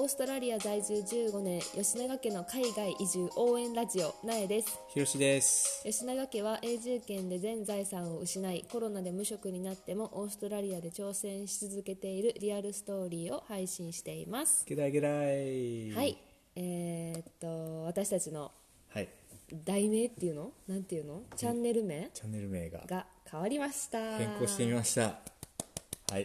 オーストラリア在住15年吉永家の海外移住応援ラジオなえです。ひろしです。吉永家は永住権で全財産を失いコロナで無職になってもオーストラリアで挑戦し続けているリアルストーリーを配信しています。ゲライゲライ。はい。えー、っと私たちのはい。題名っていうの？なんていうの？チャンネル名？チャンネル名が。が変わりました。変更してみました。はい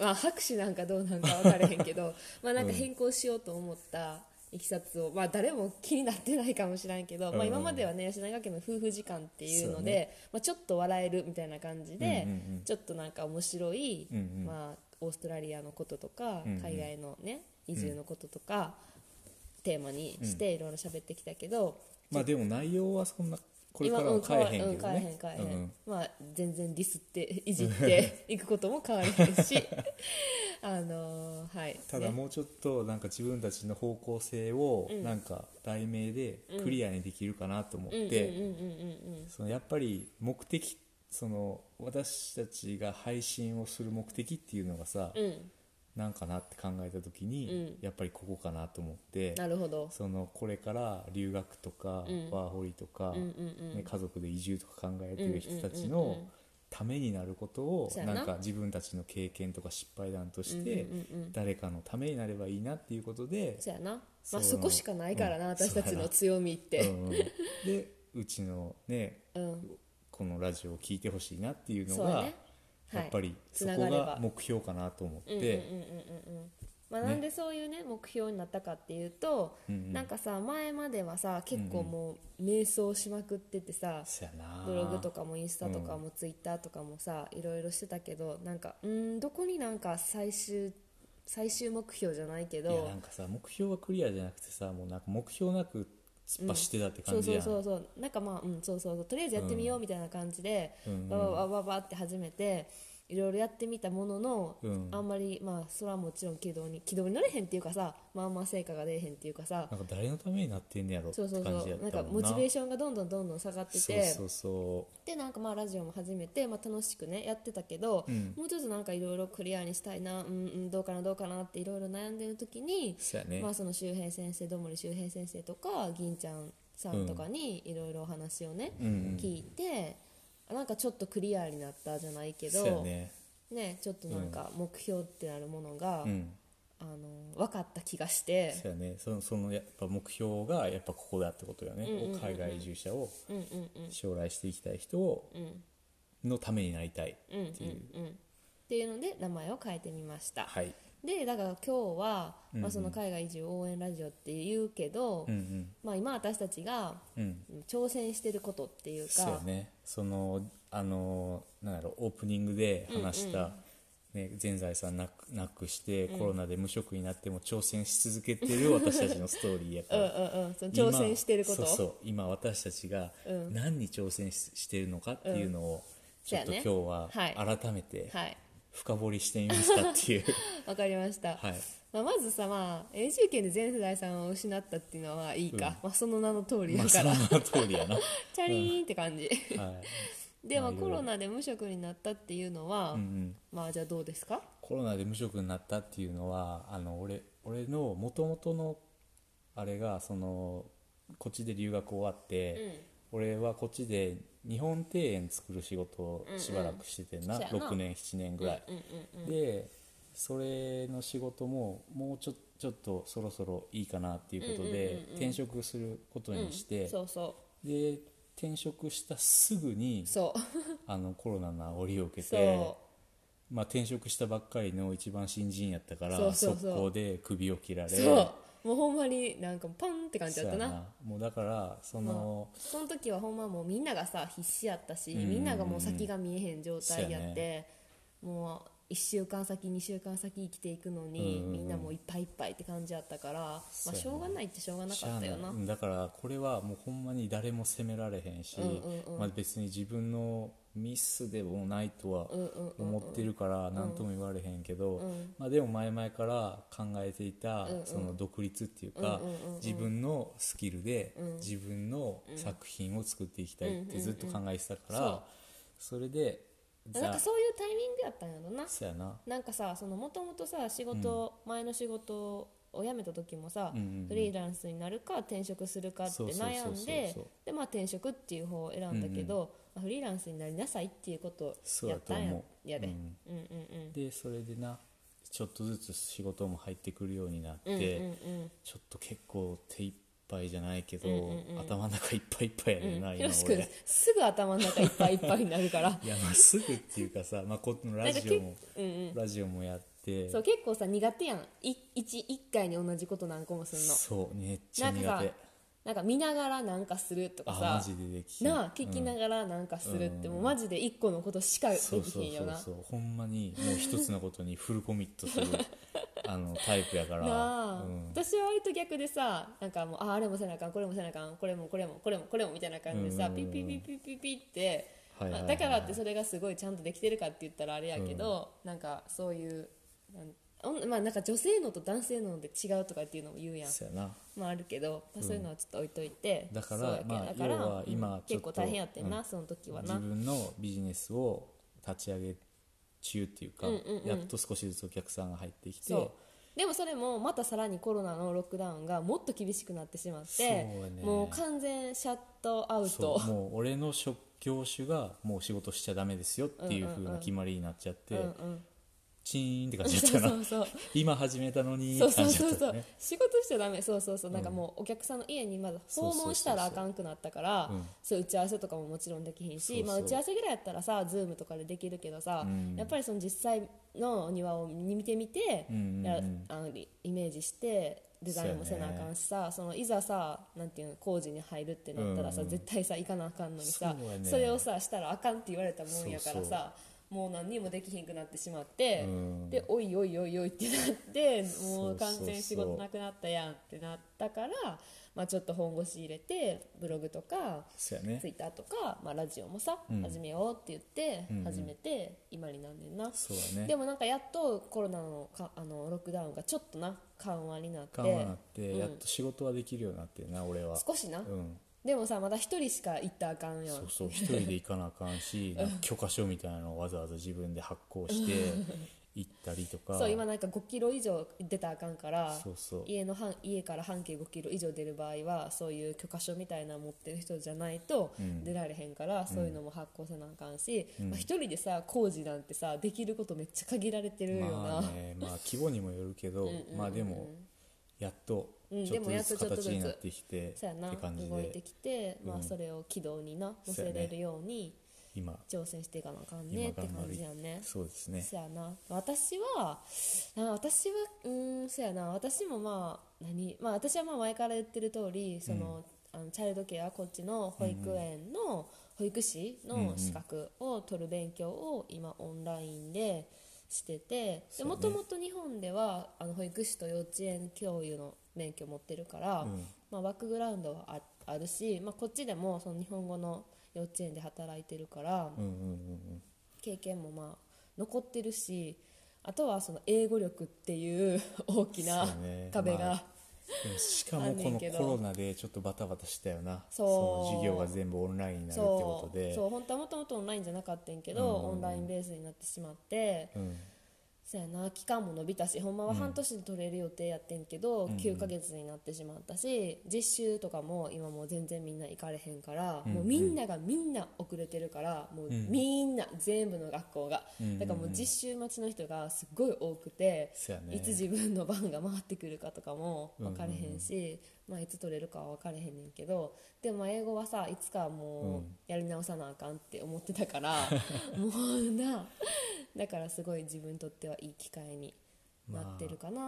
まあ、拍手なんかどうなんか分からへんけど まあなんか変更しようと思ったいきさつを、まあ、誰も気になってないかもしれんけど、まあ、今まではね吉永家の夫婦時間っていうのでね。まあ、ちょっと笑えるみたいな感じで、うんうんうん。ちょっとなんか面白い、うんうん。まあ、オーストラリアのこととか、うんうん。海外のね移住のこととか、テーマにしていろいろ喋ってきたけど、まあでも内容はそんなこれからうんは変えへんけどうん変えへんね変えへん、うん。まあ全然ディスって いじって いくことも変わりへんし。あのーはい。ただね。もうちょっとなんか自分たちの方向性をうん。なんか題名でクリアにできるかなと思ってやっぱり目的その私たちが配信をする目的っていうのがさうんうんなんかなって考えた時にうん。やっぱりここかなと思ってなるほど。そのこれから留学とかうん。ワーホリとかうんうんうん。ね、家族で移住とか考えてる人たちうんうんうんのためになることをそうやな。なんか自分たちの経験とか失敗談としてうんうんうんうん。誰かのためになればいいなっていうことで、そうやな、まあ、そこしかないからな、うん。私たちの強みって、うんうん。でうちのねうん。このラジオを聞いてほしいなっていうのがそうやねやっぱりそこが目標かなと思っうんうんうんうんてうん。まあ、ね。なんでそういうね目標になったかっていうと、うんうん。なんかさ前まではさ結構もう迷走しまくっててさ、そやな。ブログとかもインスタとかもツイッターとかもさいろいろしてたけどなんかうんどこになんか最終最終目標じゃないけいやどなんかさ目標がクリアじゃなくてさもうなんか目標なく突っ走ってたってそう感じやん、そうそうそうなんかまあうんそうそうそう。とりあえずやってみようみたいな感じで、うんうん。バババババって始めていろいろやってみたものの、うん。あんまりまあそれはもちろん軌道に軌道に乗れへんっていうかさまあまあ成果が出えへんっていうかさなんか誰のためになってんねやろそうそうそう。なんかモチベーションがどんどんどんどん下がっててでなんかまあラジオも始めて、まあ、楽しくねやってたけど、うん。もうちょっとなんかいろいろクリアにしたいな、うんうん、どうかなどうかなっていろいろ悩んでる時にね、まあ、その周平先生どもり周平先生とか銀ちゃんさんとかにいろいろお話をね、うんうん。聞いてなんかちょっとクリアになったじゃないけどそうやね。ね、ちょっとなんか目標ってなるものが、うん。あの分かった気がして。そうやね。そのそのやっぱ目標がやっぱここだってことよね、うんうんうんうん。海外移住者をうんうんうん。将来していきたい人をうん。のためになりたいう。んうんっていう、うん。っていうので名前を変えてみました、はいでだから今日は、うんうん。まあ、その海外移住応援ラジオって言うけど、うんうん。まあ、今私たちがうん。挑戦してることっていうか。そうやね。そのあのなんやろオープニングで話した、ね、全財産なくなくして、コロナで無職になっても挑戦し続けてる 私たちのストーリーやかうんらうん。挑戦してること。今そうそう。今私たちがうん。何に挑戦ししてるのかっていうのを、ちょっと今ね。日は改めてはい深掘りしてみましたっていう、わかりました、はい。まあ、まずさ、まあ、永住権で全財産を失ったっていうのはいいか、うん。まあ、その名の通りまあそだから、の名の通りやな、は チャリーンって感じ。い。でもまあいろいろ。コロナで無職になったっていうのは、うんうん、まあじゃあどうですか？コロナで無職になったっていうのはあの俺俺のもともとのあれがそのこっちで留学終わって、俺はこっちで日本庭園作る仕事をしばらくしててんな、そうやな。6年7年ぐらい、うんうんでそれの仕事ももうちょちょっとそろそろいいかなっていうことで、うんうんうんうん。転職することうんにして、そうそで転職したすぐに あのコロナの煽りを受けそてまあ、転職したばっかりの一番新人やったから速攻で首を切られもうほんまになんかパンって感じだったな。もうだからその、その時はほんまもうみんながさ必死やったし、みんながもう先が見えへん状態やって、もう1週間先2週間先生きていくのに、うんうんうん。みんなもういっぱいいっぱいって感じやったから、まあ、しょうがないってしょうがなかったよな。だからこれはもうほんまに誰も責められへんし、うんうんうん。まあ、別に自分のミスでもないとは思ってるから何とも言われへんけど、うん。まあ、でも前々から考えていたその独立っていうか、自分のスキルでうん。自分の作品を作っていきたいってずっと考えてたから、それでなんかそういうタイミングやったんやろな。そうやな。なんかさもともとさ仕事、前の仕事を辞めた時もさ、うんうんうん。フリーランスになるか転職するかってそうそうそうそう。悩んででまあ転職っていう方を選んだけど、まあフリーランスになりなさいっていうことをやったんや。そうやで、思うん、うんうん。でそれでなちょっとずつ仕事も入ってくるようになって、うんうんうん。ちょっと結構手いっぱいじゃないけど、うんうんうん。頭の中いっぱいいっぱいやねんな、ひ今ろし君俺すぐ頭の中いっぱいいっぱいになるから。いやまあすぐっていうかさ、まあ、このラジオも、うんうん。ラジオもやって。そう結構さ苦手やん。い一一回に同じこと何個もするの。そうめっちゃ苦なんかさ手なんか見ながらなんかするとかさ。あマジでできひん。なあ聞きながらなんかするって、もうマジで一個のことしかできそうそうひんよなそうそう。ほんまにもう一つのことにフルコミットする あのタイプやから。うん。私は割と逆でさなんかもうああれもせなあかんこれもせなあかんこれもこれもこれもこれもみたいな感じでさ、うん。うんうんピッピッピッピッピッピッって、はいはいはいまあだからってそれがすごいちゃんとできてるかって言ったらあれやけど、なんかそういうまあなんか女性のと男性ので違うとかっていうのも言うやん。まああるけど、まあ、そういうのはちょっと置いといて、だからそうやけどまあだから要は今うんちょっと結構大変やってんな、うん。その時は自な分のビジネスを立ち上げ中っていうか、うんうんうん。やっと少しずつお客さんが入ってきて。そう。でもそれもまたさらにコロナのロックダウンがもっと厳しくなってしまっうやね。もう完全シャットアウト。そう。もう俺の職業種がもう仕事しちゃダメですよっていう風な決まりになっちゃって、うんうんチーンって感じだそうったかな。そうそう今始めたのにそうそうそうそう。仕事しちゃダメ。そうそうそう。なんかもうお客さんの家にまず訪問したらあかんくなったからうんそう打ち合わせとかももちろんできひんしそうそう。まあ、打ち合わせぐらいやったらさズームとかでできるけどさ、うん。やっぱりその実際のお庭を見てみて、うんうんうん。やあのイイメージしてデザインもせなあかんしさそのいざさなんていうの工事に入るってなったらさ、うん。うん絶対さ行かなあかんのにさそね。それをさしたらあかんって言われたもんやからそうさもう何にもできひんくなってしまって、うん。でおいおいおいおいってなってもそうう完全に仕事なくなったやんってなったから、まあ、ちょっと本腰入れてブログとかツイッターとか、まあ、ラジオもさ、うん。始めようって言って始めて今になんねんな、ね。でもなんかやっとコロナのかあのロックダウンがちょっとな緩和になって。緩和になって、うん。やっと仕事はできるようになってるな俺は。少しな、うんでもさまだ一人しか行ったらあかんやん。そうそう一人で行かなあかんし なんか許可書みたいなのをわざわざ自分で発行して 行ったりとか。そう今なんか5キロ以上出たらあかんから家の半家から半径5キロ以上出る場合はそういう許可書みたいなの持ってる人じゃないとうん。出られへんから、そういうのも発行せなあかんし、うん。まあ、一人でさ工事なんてさできることめっちゃ限られてるよな、まあねまあ規模にもよるけど うんうんうん。まあでもやっとうんちょっとずつでもやっとちょっとずつ形になってきてそうやなって感じ動いてできて、まあ、うんそれを軌道にな乗せれるように今。挑戦していかなあかんね今って感じやね。そうですね。そやな。私はあ私はうーんそやな。私もまあ何まあ私はまあ前から言ってる通りその、あのチャイルドケアこっちの保育園の保育士の資格を取る勉強を今オンラインでしててもともと日本ではあの保育士と幼稚園教諭の免許を持ってるから、うん。まあ、バックグラウンドはああるし、まあ、こっちでもその日本語の幼稚園で働いてるから、うんうんうん経験もまあ残ってるしあとはその英語力っていう大きな壁が、まあしかあもこのコロナでちょっとバタバタしたよな。そう。の授業が全部オンラインになるってことで。そう。本当はもともとオンラインじゃなかったんやけど、うん。オンラインベースになってしまって、うんそうやな期間も伸びたしほんまは半年で取れる予定やってんけど、うん9ヶ月になってしまったし実習とかも今もう全然みんな行かれへんから、うんもうみんながみんな遅れてるからもううん。みんな全部の学校が、うんだからもう実習待ちの人がすっごい多くて、いつ自分の番が回ってくるかとかも分かれへんし、まあ、いつ取れるかは分かれへんねんけどでもまあ英語はさいつかもうんうやり直さなあかんって思ってたから、もうなだからすごい自分にとってはいい機会になってるかな、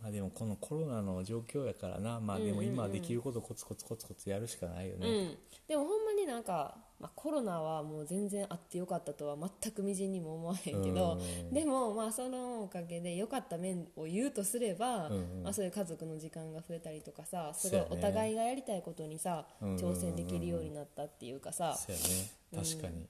まあでもこのコロナの状況やからな。まあでも今できることコツコツコツコツやるしかないようねん、でもほんまになんか、まあ、コロナはもう全然あってよかったとは全くみじんにも思わへんけど、うん。でもまあそのおかげで良かった面を言うとすれば、まあ、そういう家族の時間が増えたりとかさすごいお互いがやりたいことにさ、挑戦できるようになったっていうかさ、確かに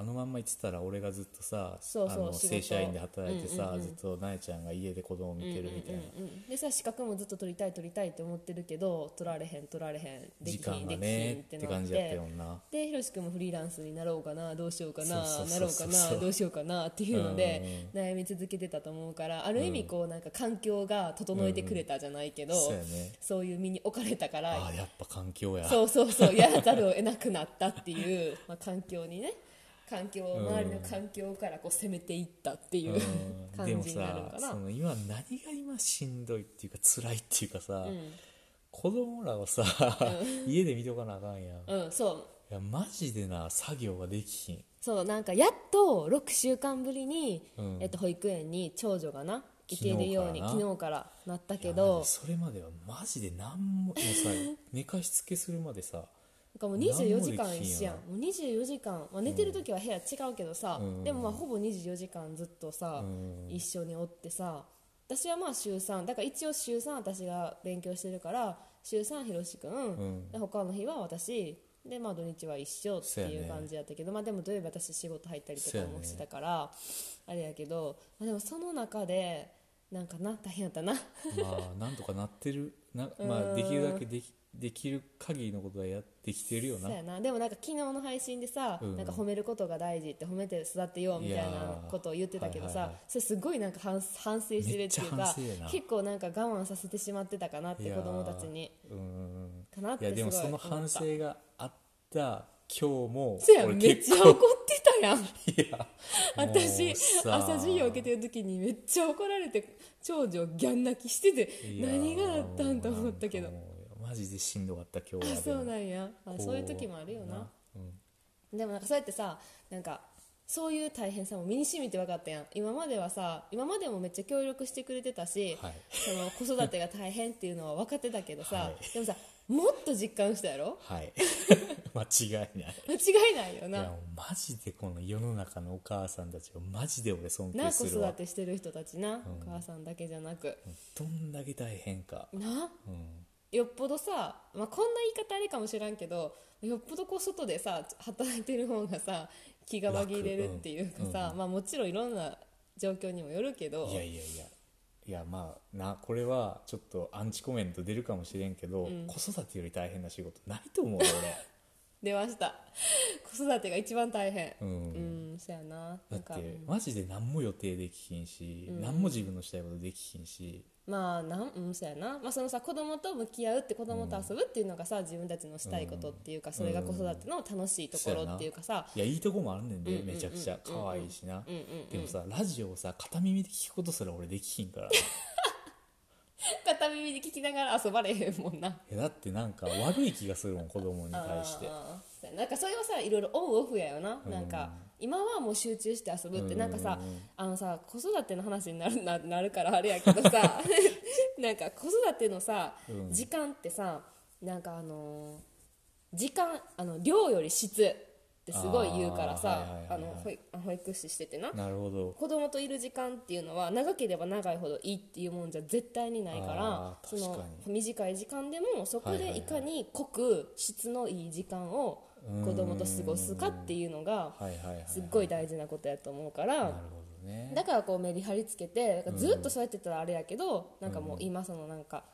あのまんま言ってたら俺がずっとさそうそうあの正社員で働いてさ、うんうんうん。ずっとなえちゃんが家で子供見てるみたいな、うんうんうん。でさ資格もずっと取りたい取りたいって思ってるけど取られへん取られへん。で時きひんできひ間がねんって。感じやったてよな。でひろし君もフリーランスになろうかなどうしようかななろうかなどうしようかなっていうので悩み続けてたと思うからある意味こうなんか環境が整えてくれたじゃないけど、そうやね。そういう身に置かれたからああやっぱ環境や。そうそうそうやらざるを得なくなったっていう、まあ、環境にね環境周りの環境からこう攻めていったっていう、うん。感じになるのかな。さその今何が今しんどいっていうか辛いっていうかさ、子供らをさ、家で見とかなあかんやん、いうんそう。やマジでな作業ができひん。そうなんかやっと6週間ぶりに、うん。えっと、保育園に長女がな行けるように昨日からな。ったけど。それまではマジで何ももうさ 寝かしつけするまでさかもう24時間一緒やん。もう24時間、まあ、寝てる時は部屋違うけどさ、うん。でもまあほぼ24時間ずっとさ、うん。一緒におってさ私はまあ週3だから一応週3私が勉強してるから週3ひろしくん、ん。で他の日は私でまあ土日は一緒っていう感じやったけど、まあでも土曜日私仕事入ったりとかもしてたから、あれやけど、まあ、でもその中でなんかな大変やったな。まあなんとかなってる。な、まあ、できるだけできできる限りのことはやってきてるよな。そうやな。でもなんか昨日の配信でさ、うん。なんか褒めることが大事って褒めて育てようみたいなことを言ってたけどさ、はいはいはい。それすごいなんか反反省してるっていうか結構なんか我慢させてしまってたかなって子供たちに。うん。かなってい思でもその反省があった今日もそうやめっちゃ怒ってたやん。いや私朝授業受けてる時にめっちゃ怒られて長女ギャン泣きしてて何があったんと思ったけどマジでしんどかった今日は。あそうなんや。あそういう時もあるよな。うん。でもなんかそうやってさなんかそういう大変さも身に染みて分かったやん。今まではさ今までもめっちゃ協力してくれてたし、はい。その子育てが大変っていうのは分かってたけどさ、はい。でもさもっと実感したやろ？はい。間違いない。間違いないよいやなもうマジでこの世の中のお母さんたちをマジで俺尊な子敬するわ。育てしてる人たちな、お母さんだけじゃなく。どんだけ大変か。な。うんよっぽどさ、まあ、こんな言い方あれかもしらんけどよっぽどこう外でさ働いてる方がさ気が紛れるっていうかさ、まあ、もちろんいろんな状況にもよるけど。いやいやいや。いやまあなこれはちょっとアンチコメント出るかもしれんけど、子育てより大変な仕事ないと思うよ出ました。子育てが一番大変。俺、う、うんんそやな。だっなんか。てマジで何も予定できひんし、何も自分のしたいことできひんし。まあなんうんそやな、まあ、そのさ子供と向き合うって子供と遊ぶっていうのがさ自分たちのしたいことっていうかそれが子育ての楽しいところっていうかさ。いやいいとこもあるねんで、めちゃくちゃ。可愛いしな、でもさラジオをさ片耳で聞くことすら俺できひんから 片耳で聞きながら遊ばれへんもんな。えだってなんか悪い気がするもん子供に対して。な。んかそれはさいろいろオンオフやよな、なんか今はもう集中して遊ぶって、なんかさあのさ子育ての話になるななるからあれやけどさ なんか子育てのさ、時間ってさなんかあのー時間あの量より質ってすごい言うからさ保育士しててな。なるほど。子供といる時間っていうのは長ければ長いほどいいっていうもんじゃ絶対にないからその短い時間でもそこでいかに濃く質のいい時間を子供と過ごすかっていうのがすっごい大事なことやと思うから。だからこうメリハリつけてずっとそうやってたらあれやけどなんかもう今そのなんか。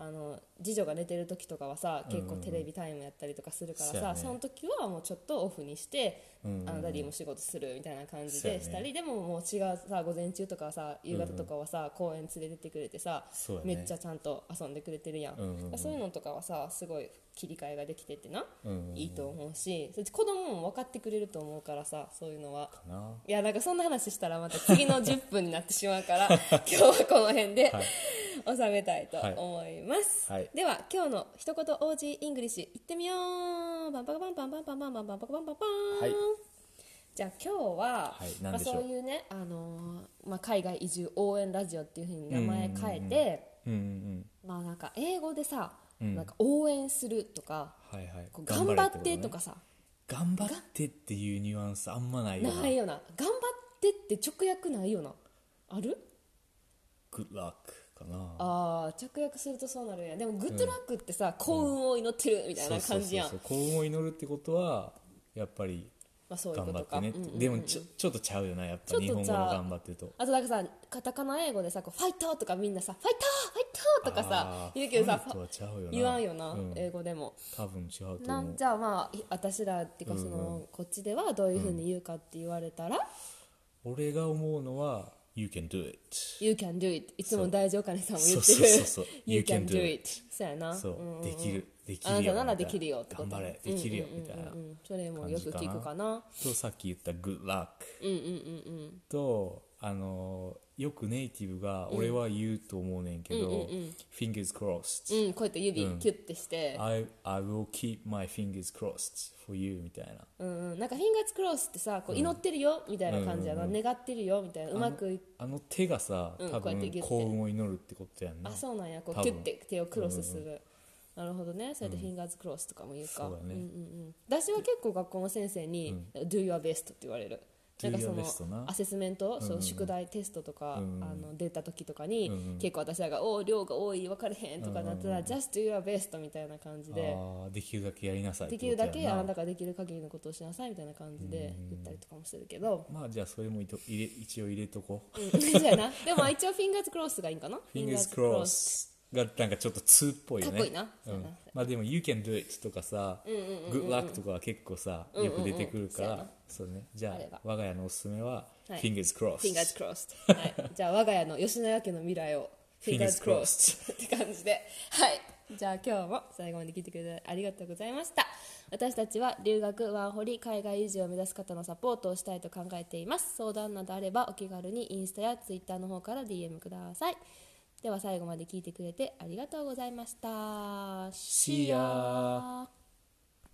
あの次女が寝てる時とかはさ結構テレビタイムやったりとかするからさ、そうやね。その時はもうちょっとオフにして、うんあの Daddy も仕事するみたいな感じでしたり、でももう違うさ午前中とかさ夕方とかはさ、公園連れてってくれてさ、ね。めっちゃちゃんと遊んでくれてるやん、うんうんうん。そういうのとかはさすごい切り替えができててな、うんうんうん。いいと思うし子供も分かってくれると思うからさそういうのは。いやなんかそんな話したらまた次の10分になってしまうから 今日はこの辺で、はい収めたいと思います、はい。では今日の一言 オージー English いってみよう。バンパカバンパンパンパンパンパンパンパカバンパンパン。はい。じゃあ今日は、はいまあ、そういうね、あのーまあ、海外移住応援ラジオっていうふうに名前変えて、うんうんうん。まあなんか英語でさ、うん。なんか応援するとかはいはい。頑張ってとかさ、頑張ってっていうニュアンスあんまないよな。ないよな。頑張ってって直訳ないよな。ある？Good luck かな。あー直訳するとそうなるんや。でもグッドラックってさ、幸運を祈ってるみたいな感じやん。幸運を祈るってことはやっぱり頑張ってね。でもちょちょっとちゃうよな。やっぱ日本語の頑張ってると。あとなんかさカタカナ英語でさこうファイトとかみんなさファイトファイトとかさ言うけどさ言わんよな、うん。英語でも。多分違うとな思う。んじゃあまあい私らっていうかその、こっちではどういうふうに言うかって言われたら、俺が思うのは You can do it. You can do it. いつも大丈夫かねさんも言ってる。そうそうそう You can do it. そうやな。そう、できる。できあなるよたならできるよってこと。頑張れ。できるよ。みたいな。うんそれもよく聞くかな。とさっき言った Good luck うんうんうんうん。とあのよくネイティブが俺は言うと思うねんけど、Fingers crossed、うんこうやって指キュッてして、I, I will keep my fingers crossed for you みたいな。うんうん、なんかフィンガーズクロスってさこう祈ってるよ？みたいな感じやな、願ってるよ？みたいな。うまくいあの手がさうん多分こうやってギュッて。幸運を祈るってことやんな。あそうなんや。こうキュッて手をクロスする、なるほどね。そうやってフィンガーズクロスとかも言うか、そうだね。んうんうん、私は結構学校の先生に「Do your best」って言われるなんかそのアセスメント、そう宿題テストとか、うんあの出た時とかに、うん結構私らが「おお量が多い分かれへん」とかなったら「Just do your best」みたいな感じでできるだけやりなさいできるだけあなたができる限りのことをしなさいみたいな感じで言ったりとかもするけど、まあじゃあそれもいと入れ一応入れとこう。うん、でも一応フィンガーズクロスがいいんかな？Fingers crossed がなんかちょっと2っぽいよね。かっこいいな。うそうやな、んまあでも You can do it とかさ Good luck とかは結構さよく出てくるからそうね。じゃあればあ我が家のおすすめははい。Fingers crossed Fingers crossed、はい、じゃあ我が家の吉野家家の未来を Fingers Fingers crossed って感じで。はい。じゃあ今日も最後まで聞いてくれてありがとうございました。私たちは留学ワーホリ海外移住を目指す方のサポートをしたいと考えています。相談などあればお気軽にインスタやツイッターの方から DM くださいでは最後まで聞いてくれてありがとうございました。See ya